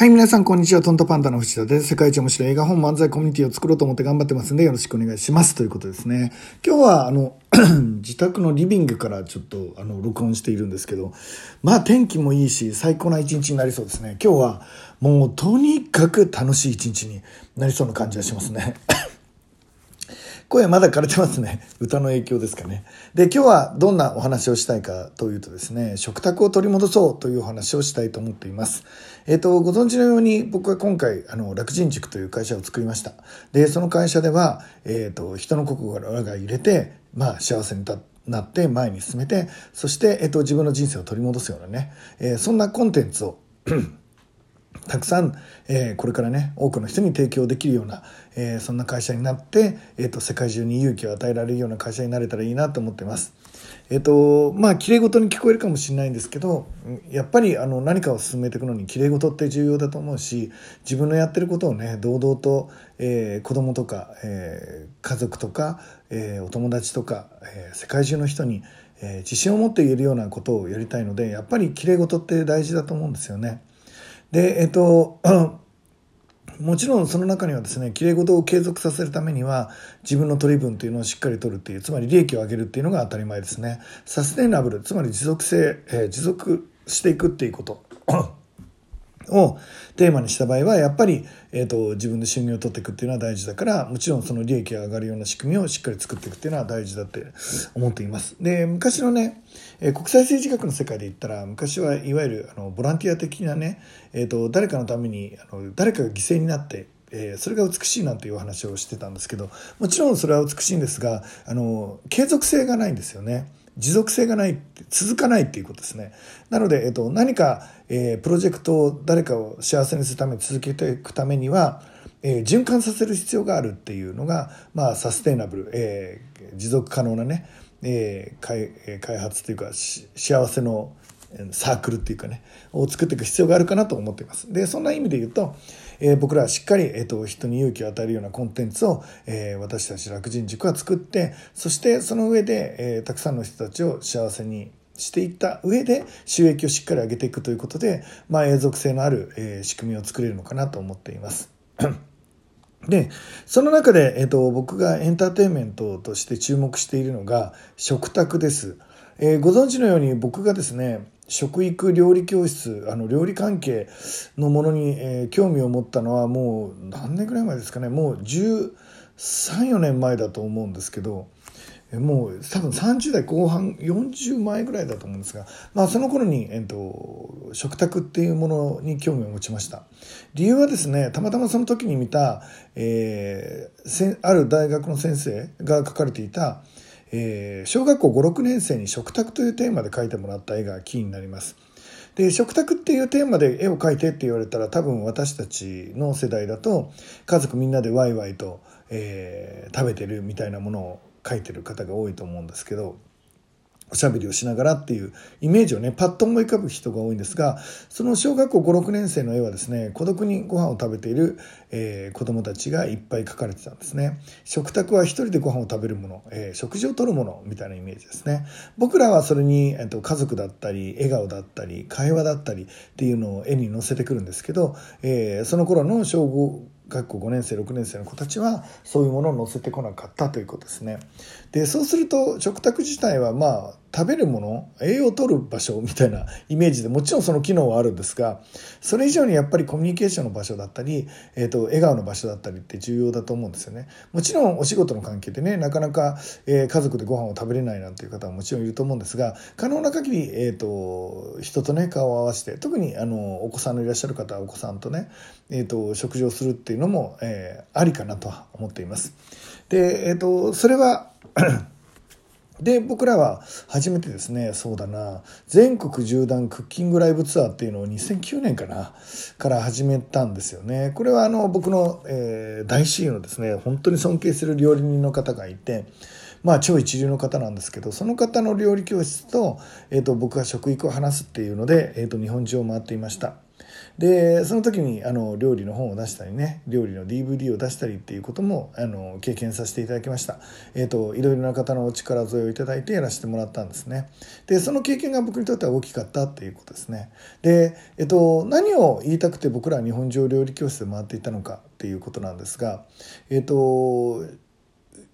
はい、皆さん、こんにちは。トントパンダの藤田です。世界一面白い映画本漫才コミュニティを作ろうと思って頑張ってますんで、よろしくお願いします。ということですね。今日は、あの、自宅のリビングからちょっと、あの、録音しているんですけど、まあ、天気もいいし、最高な一日になりそうですね。今日は、もう、とにかく楽しい一日になりそうな感じがしますね。声まだ枯れてますね。歌の影響ですかね。で、今日はどんなお話をしたいかというとですね、食卓を取り戻そうというお話をしたいと思っています。えっ、ー、と、ご存知のように僕は今回、あの、楽人塾という会社を作りました。で、その会社では、えっ、ー、と、人の心が入れて、まあ、幸せになって前に進めて、そして、えっ、と、自分の人生を取り戻すようなね、えそんなコンテンツをたくさん、えー、これからね多くの人に提供できるような、えー、そんな会社になって、えーと、世界中に勇気を与えられるような会社になれたらいいなと思ってます。えっ、とまあきれい事に聞こえるかもしれないんですけどやっぱりあの何かを進めていくのにきれい事って重要だと思うし自分のやってることをね堂々と、えー、子供とか、えー、家族とか、えー、お友達とか、えー、世界中の人に、えー、自信を持って言えるようなことをやりたいのでやっぱりきれい事って大事だと思うんですよね。で、えっと、もちろんその中にはですね、きれい事を継続させるためには、自分の取り分というのをしっかり取るっていう、つまり利益を上げるっていうのが当たり前ですね。サステイナブル、つまり持続性、えー、持続していくっていうこと。をテーマにした場合はやっぱり、えーと、自分で収入を取っていくっていうのは大事だからもちろんその利益が上がるような仕組みをしっかり作っていくっていうのは大事だって思っています。で昔のね、えー、国際政治学の世界で言ったら昔はいわゆるあのボランティア的なね、えーと、誰かのためにあの誰かが犠牲になってえ、それが美しいなんていう話をしてたんですけどもちろんそれは美しいんですがあの継続性がないんですよね。持続性がない続かないっていうことですね。なので、えっと、何か、えー、プロジェクトを誰かを幸せにするために続けていくためには、えー、循環させる必要があるっていうのが、まあ、サステイナブル、えー、持続可能なね、えー、開開発というか幸せのサークルっていうかねを作っていく必要があるかなと思っていますでそんな意味で言うとえー、僕らはしっかり、えーと、人に勇気を与えるようなコンテンツを、えー、私たち楽人塾は作ってそしてその上で、えー、たくさんの人たちを幸せにしていった上で収益をしっかり上げていくということで、まあ、永続性のある、えー、仕組みを作れるのかなと思っています。でその中で、えーと、僕がエンターテインメントとして注目しているのが食卓です。えー、ご存知のように僕がですね食育料理教室あの料理関係のものに、えー、興味を持ったのはもう何年ぐらい前ですかね。もう134年前だと思うんですけどもう多分30代後半40前ぐらいだと思うんですが、まあ、その頃に、えっと、食卓っていうものに興味を持ちました。理由はですねたまたまその時に見た、えー、ある大学の先生が書かれていたえー、小学校56年生に食卓というテーマで描いてもらった絵がキーになります。で食卓っていうテーマで絵を描いてって言われたら多分私たちの世代だと家族みんなでワイワイと、えー、食べてるみたいなものを描いてる方が多いと思うんですけどおしゃべりをしながらっていうイメージをねパッと思い浮かぶ人が多いんですがその小学校56年生の絵はですね孤独にご飯を食べている、えー、子供たちがいっぱい描かれてたんですね食卓は一人でご飯を食べるもの、えー、食事をとるものみたいなイメージですね僕らはそれに、えーと、家族だったり笑顔だったり会話だったりっていうのを絵に載せてくるんですけど、えー、その頃の小学校5年生6年生の子たちはそういうものを載せてこなかったということですね。でそうすると食卓自体はまあ食べるもの栄養を取る場所みたいなイメージでもちろんその機能はあるんですがそれ以上にやっぱりコミュニケーションの場所だったり、えーと、笑顔の場所だったりって重要だと思うんですよね。もちろんお仕事の関係でねなかなか、えー、家族でご飯を食べれないなんていう方はもちろんいると思うんですが可能な限り、えーと、人とね顔を合わせて特にあのお子さんのいらっしゃる方はお子さんとね、えーと、食事をするっていうのも、えー、ありかなとは思っています。で、えー、とそれは で僕らは初めてですねそうだな全国縦断クッキングライブツアーっていうのを2009年かなから始めたんですよねこれはあの僕の、えー、大親友のですね本当に尊敬する料理人の方がいてまあ超一流の方なんですけどその方の料理教室と,、えーと、僕が食育を話すっていうので、えーと日本中を回っていました。でその時にあの料理の本を出したりね料理の DVD を出したりっていうこともあの経験させていただきました、えーと、いろいろな方のお力添えをいただいてやらせてもらったんですね。でその経験が僕にとっては大きかったっていうことですね。で、えーと、何を言いたくて僕らは日本上料理教室で回っていたのかっていうことなんですがえっ、ー、と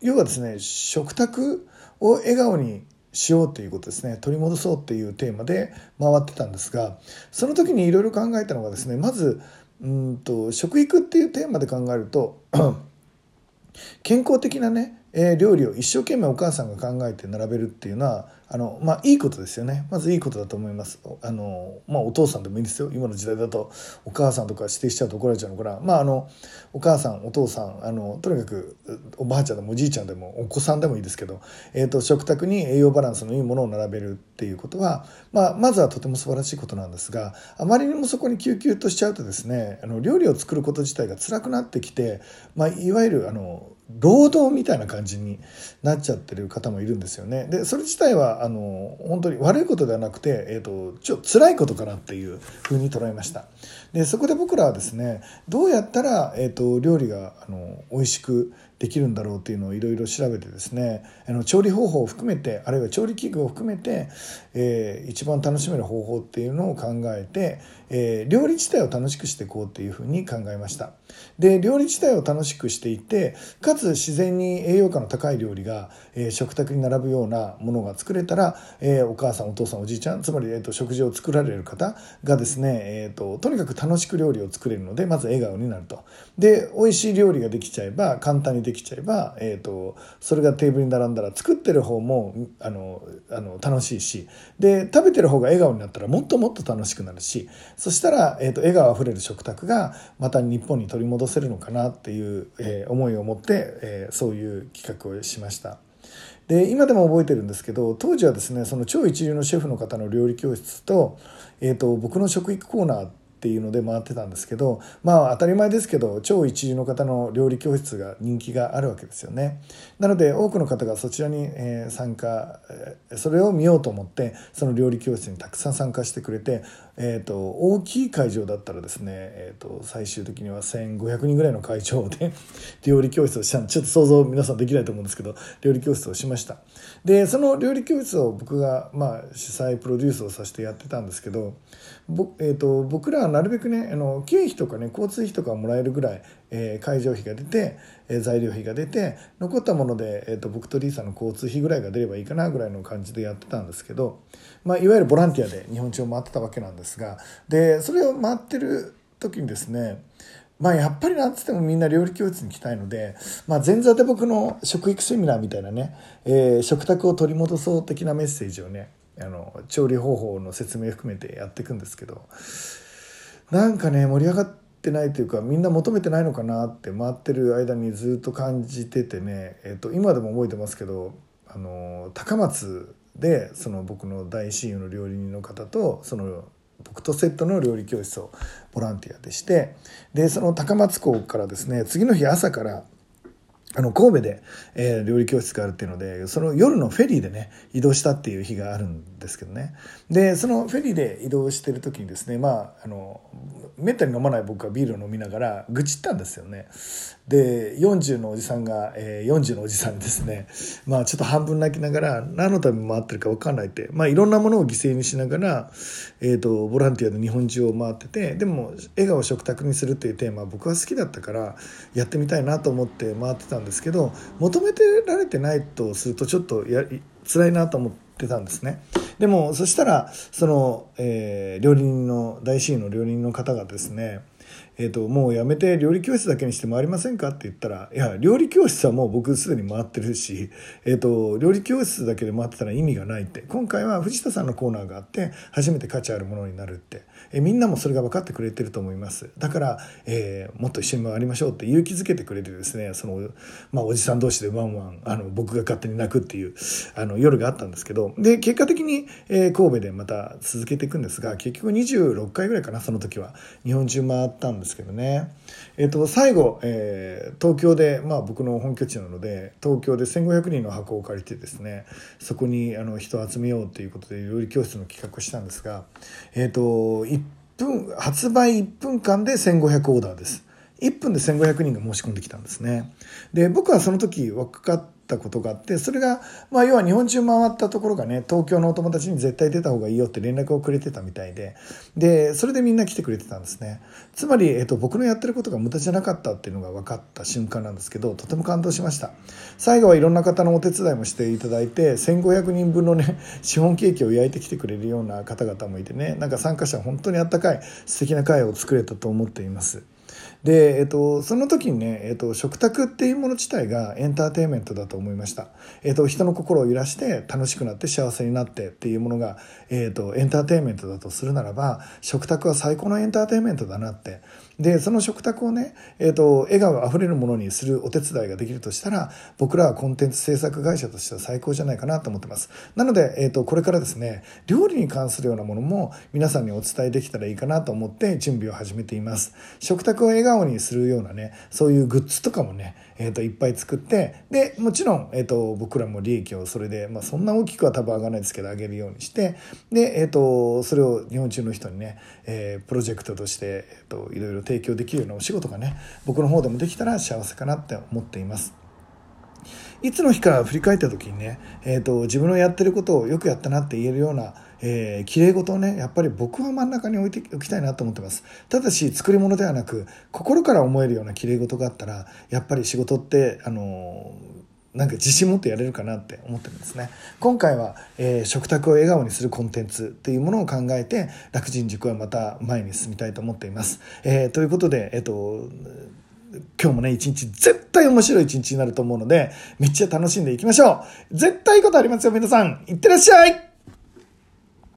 要はですね食卓を笑顔にしようということですね。取り戻そうっていうテーマで回ってたんですがその時にいろいろ考えたのがですねまずうんと食育っていうテーマで考えると 健康的なね、えー、料理を一生懸命お母さんが考えて並べるっていうのはあのまあいいことですよね。まずいいことだと思います。あのまあお父さんでもいいんですよ。今の時代だとお母さんとか指定しちゃうと怒られちゃうのかな。まああのお母さんお父さんあのとにかくおばあちゃんでもおじいちゃんでもお子さんでもいいですけど、えーと、食卓に栄養バランスのいいものを並べるっていうことは、まあ、まずはとても素晴らしいことなんですがあまりにもそこに救急としちゃうとですねあの料理を作ること自体が辛くなってきて、まあ、いわゆるあの労働みたいな感じになっちゃってる方もいるんですよね。でそれ自体はあの本当に悪いことではなくて、えーと、ちょっと辛いことかなっていうふうに捉えました。でそこで僕らはですねどうやったら、えーと、料理があの美味しくできるんだろうっていうのをいろいろ調べてですねあの調理方法を含めてあるいは調理器具を含めて、えー、一番楽しめる方法っていうのを考えて、えー、料理自体を楽しくしていこうっていうふうに考えました。で料理自体を楽しくしていてかつ自然に栄養価の高い料理が、えー、食卓に並ぶようなものが作れたら、えお母さんお父さんおじいちゃんつまり、えーと、食事を作られる方がですね、えーと、とにかく楽しく料理を作れるのでまず笑顔になると。で美味しい料理ができちゃえば簡単にでできちゃえば、えーと、それがテーブルに並んだら作ってる方もあのあの楽しいしで食べてる方が笑顔になったらもっともっと楽しくなるしそしたら、えーと、笑顔あふれる食卓がまた日本に取り戻せるのかなっていう、えー、思いを持って、えー、そういう企画をしました。で今でも覚えてるんですけど当時はですねその超一流のシェフの方の料理教室と,、えーと僕の食育コーナーっていうので回ってたんですけどまあ当たり前ですけど超一流の方の料理教室が人気があるわけですよね。なので多くの方がそちらに、え参加それを見ようと思ってその料理教室にたくさん参加してくれて、えーと、大きい会場だったらですね、えーと、最終的には1500人ぐらいの会場で 料理教室をしたちょっと想像皆さんできないと思うんですけど料理教室をしました。でその料理教室を僕が、まあ、主催プロデュースをさせてやってたんですけど、えーと僕らはなるべくねあの経費とかね交通費とかもらえるぐらい、えー、会場費が出て、えー、材料費が出て残ったもので、えーと、僕とリーさんの交通費ぐらいが出ればいいかなぐらいの感じでやってたんですけど、まあ、いわゆるボランティアで日本地を回ってたわけなんですがでそれを回ってる時にですねまあやっぱりなんつってもみんな料理教室に来たいので、まあ、前座で僕の食育セミナーみたいなね、えー、食卓を取り戻そう的なメッセージをねあの調理方法の説明含めてやっていくんですけどなんかね盛り上がってないというかみんな求めてないのかなって回ってる間にずっと感じててね、えー、と今でも覚えてますけどあの高松でその僕の大親友の料理人の方とその僕とセットの料理教室をボランティアでしてでその高松港からですね次の日朝からあの神戸で、えー、料理教室があるっていうのでその夜のフェリーでね移動したっていう日があるんですけどね。でそのフェリーで移動してる時にですねまああのめったに飲まない僕はビールを飲みながら愚痴ったんですよね。で40のおじさんが、えー、40のおじさんですね。まあちょっと半分泣きながら何のために回ってるか分かんないってまあいろんなものを犠牲にしながら、えーと、ボランティアの日本中を回っててでも笑顔を食卓にするっていうテーマ僕は好きだったからやってみたいなと思って回ってたんですんですけど求めてられてないとするとちょっとや辛いなと思ってたんですね。でもそしたらその、えー、料理人の大親友の料理人の方がですねえーと、もうやめて料理教室だけにして回りませんかって言ったらいや料理教室はもう僕すでに回ってるし、えーと、料理教室だけで回ってたら意味がないって。今回は藤田さんのコーナーがあって初めて価値あるものになるって、えー、みんなもそれが分かってくれてると思います。だから、えー、もっと一緒に回りましょうって勇気づけてくれてですねその、まあ、おじさん同士でワンワンあの僕が勝手に泣くっていうあの夜があったんですけど。で結果的に、えー、神戸でまた続けていくんですが結局26回ぐらいかなその時は。日本中回ったんです。ですけどね。えっ、ー、と、最後、えー、東京で、まあ僕の本拠地なので、東京で1500人の箱を借りてですね、そこにあの人を集めようということで料理教室の企画をしたんですが、えっ、ー、と、一分、発売1分間で1500オーダーです。1分で1500人が申し込んできたんですね。で、僕はその時分かったたことがあって、それが、まあ、要は日本中回ったところがね、東京のお友達に絶対出た方がいいよって連絡をくれてたみたいで、で、それでみんな来てくれてたんですね。つまり、えっと、僕のやってることが無駄じゃなかったっていうのが分かった瞬間なんですけど、とても感動しました。最後はいろんな方のお手伝いもしていただいて、1500人分のね、シフォンケーキを焼いてきてくれるような方々もいてね、なんか参加者本当にあったかい素敵な会を作れたと思っています。で、えっと、その時にね、えっと、食卓っていうもの自体がエンターテインメントだと思いました。えっと、人の心を揺らして楽しくなって幸せになってっていうものが、えっと、エンターテインメントだとするならば、食卓は最高のエンターテインメントだなって。で、その食卓をね、えっと、笑顔あふれるものにするお手伝いができるとしたら、僕らはコンテンツ制作会社としては最高じゃないかなと思ってます。なので、えっと、これからですね、料理に関するようなものも皆さんにお伝えできたらいいかなと思って準備を始めています。食卓を笑顔にするようなね、そういうグッズとかもね、え、ー、と、いっぱい作って、で、もちろん、えっ、ー、と、僕らも利益をそれで、まあ、そんな大きくは多分上がらないですけど、上げるようにして、で、えっ、ー、と、それを日本中の人にね、えプロジェクトとして、えっ、と、いろいろ提供できるようなお仕事がね、僕の方でもできたら幸せかなって思っています。いつの日か振り返った時にね、えーと、自分のやってることをよくやったなって言えるような、えー、綺麗事をねやっぱり僕は真ん中に置いておきたいなと思ってますただし作り物ではなく心から思えるような綺麗事があったらやっぱり仕事ってあのー、なんか自信持ってやれるかなって思ってるんですね。今回は、えー、食卓を笑顔にするコンテンツっていうものを考えて、楽人塾はまた前に進みたいと思っています。えー、ということで、えっ、と、今日もね、一日絶対面白い一日になると思うので、めっちゃ楽しんでいきましょう。絶対いいことありますよ、皆さん。いってらっしゃい